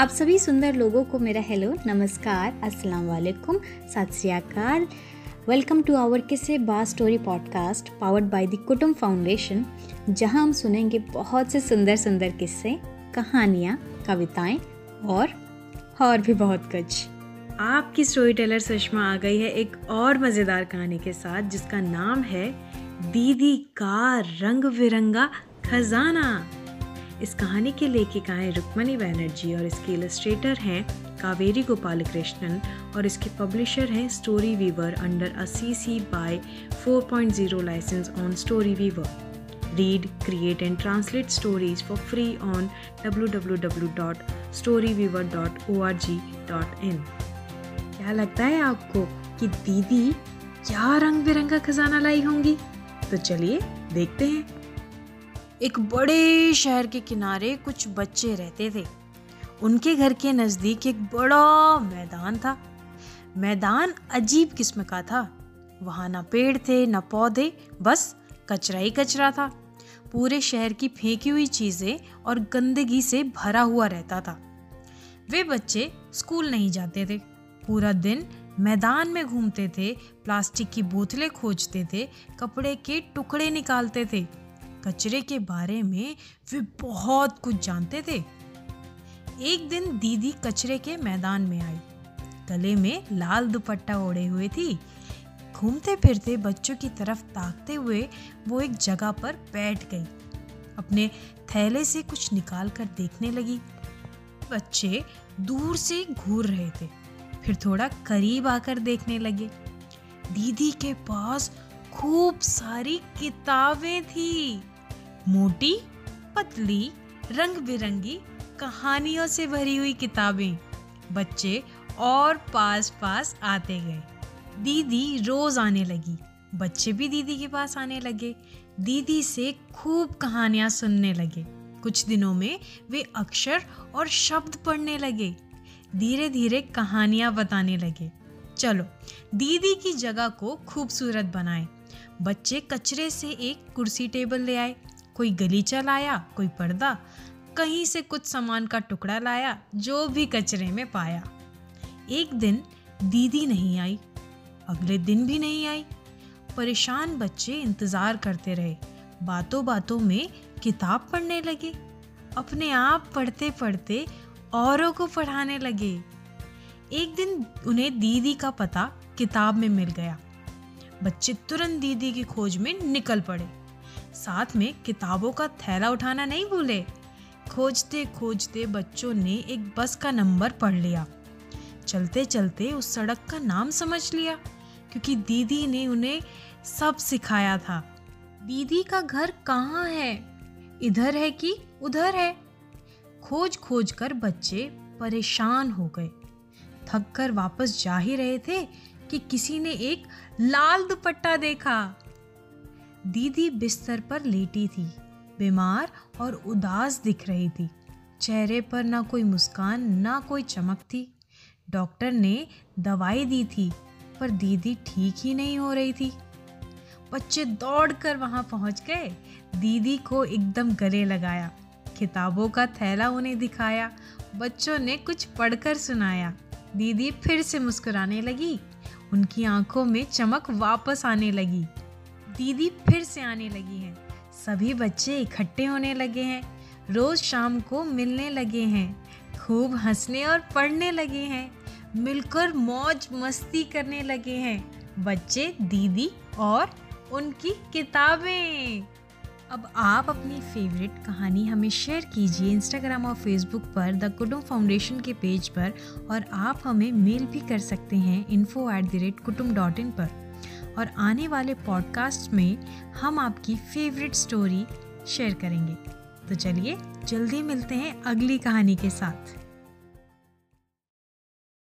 आप सभी सुंदर लोगों को मेरा हेलो नमस्कार, अस्सलाम वालेकुम, सत श्री अकाल वेलकम टू आवर किसे बा story podcast powered by the Kutum foundation जहाँ हम सुनेंगे बहुत से सुंदर सुंदर किस्से, कहानियाँ, कविताएँ, और और भी बहुत कुछ। आपकी स्टोरी टेलर सुषमा आ गई है एक और मज़ेदार कहानी के साथ, जिसका नाम है, दीदी का रंग बिरंगा खजाना। इस कहानी के लेखिका रुक्मणी बैनर्जी और इसके इलस्ट्रेटर हैं कावेरी गोपाल कृष्णन और इसके पब्लिशर हैं StoryWeaver under a C C by 4.0 licence on StoryWeaver read create and translate stories for free on www.storyweaver.org.in क्या लगता है आपको कि दीदी क्या रंग बिरंगा खजाना लाई होंगी? तो चलिए देखते हैं। एक बड़े शहर के किनारे कुछ बच्चे रहते थे। उनके घर के नज़दीक एक बड़ा मैदान था। मैदान अजीब किस्म का था। वहाँ ना पेड़ थे, न पौधे, बस कचरा ही कचरा था। पूरे शहर की फेंकी हुई चीज़ें और गंदगी से भरा हुआ रहता था। वे बच्चे स्कूल नहीं जाते थे। पूरा दिन मैदान में घूमते थे, प्लास्टिक की बोतलें खोजते थे, कपड़े के टुकड़े निकालते थे। कचरे के बारे में वे बहुत कुछ जानते थे। एक दिन दीदी कचरे के मैदान में आई। गले में लाल दुपट्टा ओढ़े हुए थी। घूमते फिरते बच्चों की तरफ़ ताकते हुए वो एक जगह पर बैठ गई। अपने थैले से कुछ निकाल कर देखने लगी। बच्चे दूर से घूर रहे थे, फिर थोड़ा करीब आकर देखने लगे। दीदी के पास खूब सारी किताबें थी। मोटी, पतली रंग बिरंगी कहानियों से भरी हुई किताबें बच्चे और पास पास आते गए। दीदी रोज आने लगी। बच्चे भी दीदी के पास आने लगे। दीदी से खूब कहानियाँ सुनने लगे। कुछ दिनों में वे अक्षर और शब्द पढ़ने लगे। धीरे धीरे कहानियाँ बताने लगे। चलो, दीदी की जगह को खूबसूरत बनाए। बच्चे कचरे से एक कुर्सी टेबल ले आए। कोई गलीचा लाया कोई पर्दा, कहीं से कुछ सामान का टुकड़ा लाया, जो भी कचरे में पाया। एक दिन दीदी नहीं आई, अगले दिन भी नहीं आई। परेशान बच्चे इंतज़ार करते रहे बातों बातों में किताब पढ़ने लगे, अपने आप पढ़ते पढ़ते औरों को पढ़ाने लगे। एक दिन उन्हें दीदी का पता किताब में मिल गया। बच्चे तुरंत दीदी की खोज में निकल पड़े। साथ में किताबों का थैला उठाना नहीं भूले। खोजते खोजते बच्चों ने एक बस का नंबर पढ़ लिया। चलते चलते उस सड़क का नाम समझ लिया, क्योंकि दीदी ने उन्हें सब सिखाया था। दीदी का घर कहाँ है? इधर है कि उधर है? खोज खोज कर बच्चे परेशान हो गए। थक कर वापस जा ही रहे थे कि किसी ने एक लाल दुपट्टा देखा। दीदी बिस्तर पर लेटी थी, बीमार और उदास दिख रही थी। चेहरे पर ना कोई मुस्कान, ना कोई चमक थी। डॉक्टर ने दवाई दी थी, पर दीदी ठीक ही नहीं हो रही थी। बच्चे दौड़कर वहाँ पहुँच गए। दीदी को एकदम गले लगाया। किताबों का थैला उन्हें दिखाया। बच्चों ने कुछ पढ़कर सुनाया। दीदी फिर से मुस्कुराने लगी। उनकी आँखों में चमक वापस आने लगी। दीदी फिर से आने लगी हैं। सभी बच्चे इकट्ठे होने लगे हैं। रोज शाम को मिलने लगे हैं। खूब हंसने और पढ़ने लगे हैं। मिलकर मौज मस्ती करने लगे हैं। बच्चे, दीदी और उनकी किताबें। अब आप अपनी फेवरेट कहानी हमें शेयर कीजिए इंस्टाग्राम और फेसबुक पर द कुटुम फाउंडेशन के पेज पर और आप हमें मेल भी कर सकते हैं info at the rate Kutum dot in पर। और आने वाले पॉडकास्ट में हम आपकी फेवरेट स्टोरी शेयर करेंगे। तो चलिए, जल्दी मिलते हैं अगली कहानी के साथ।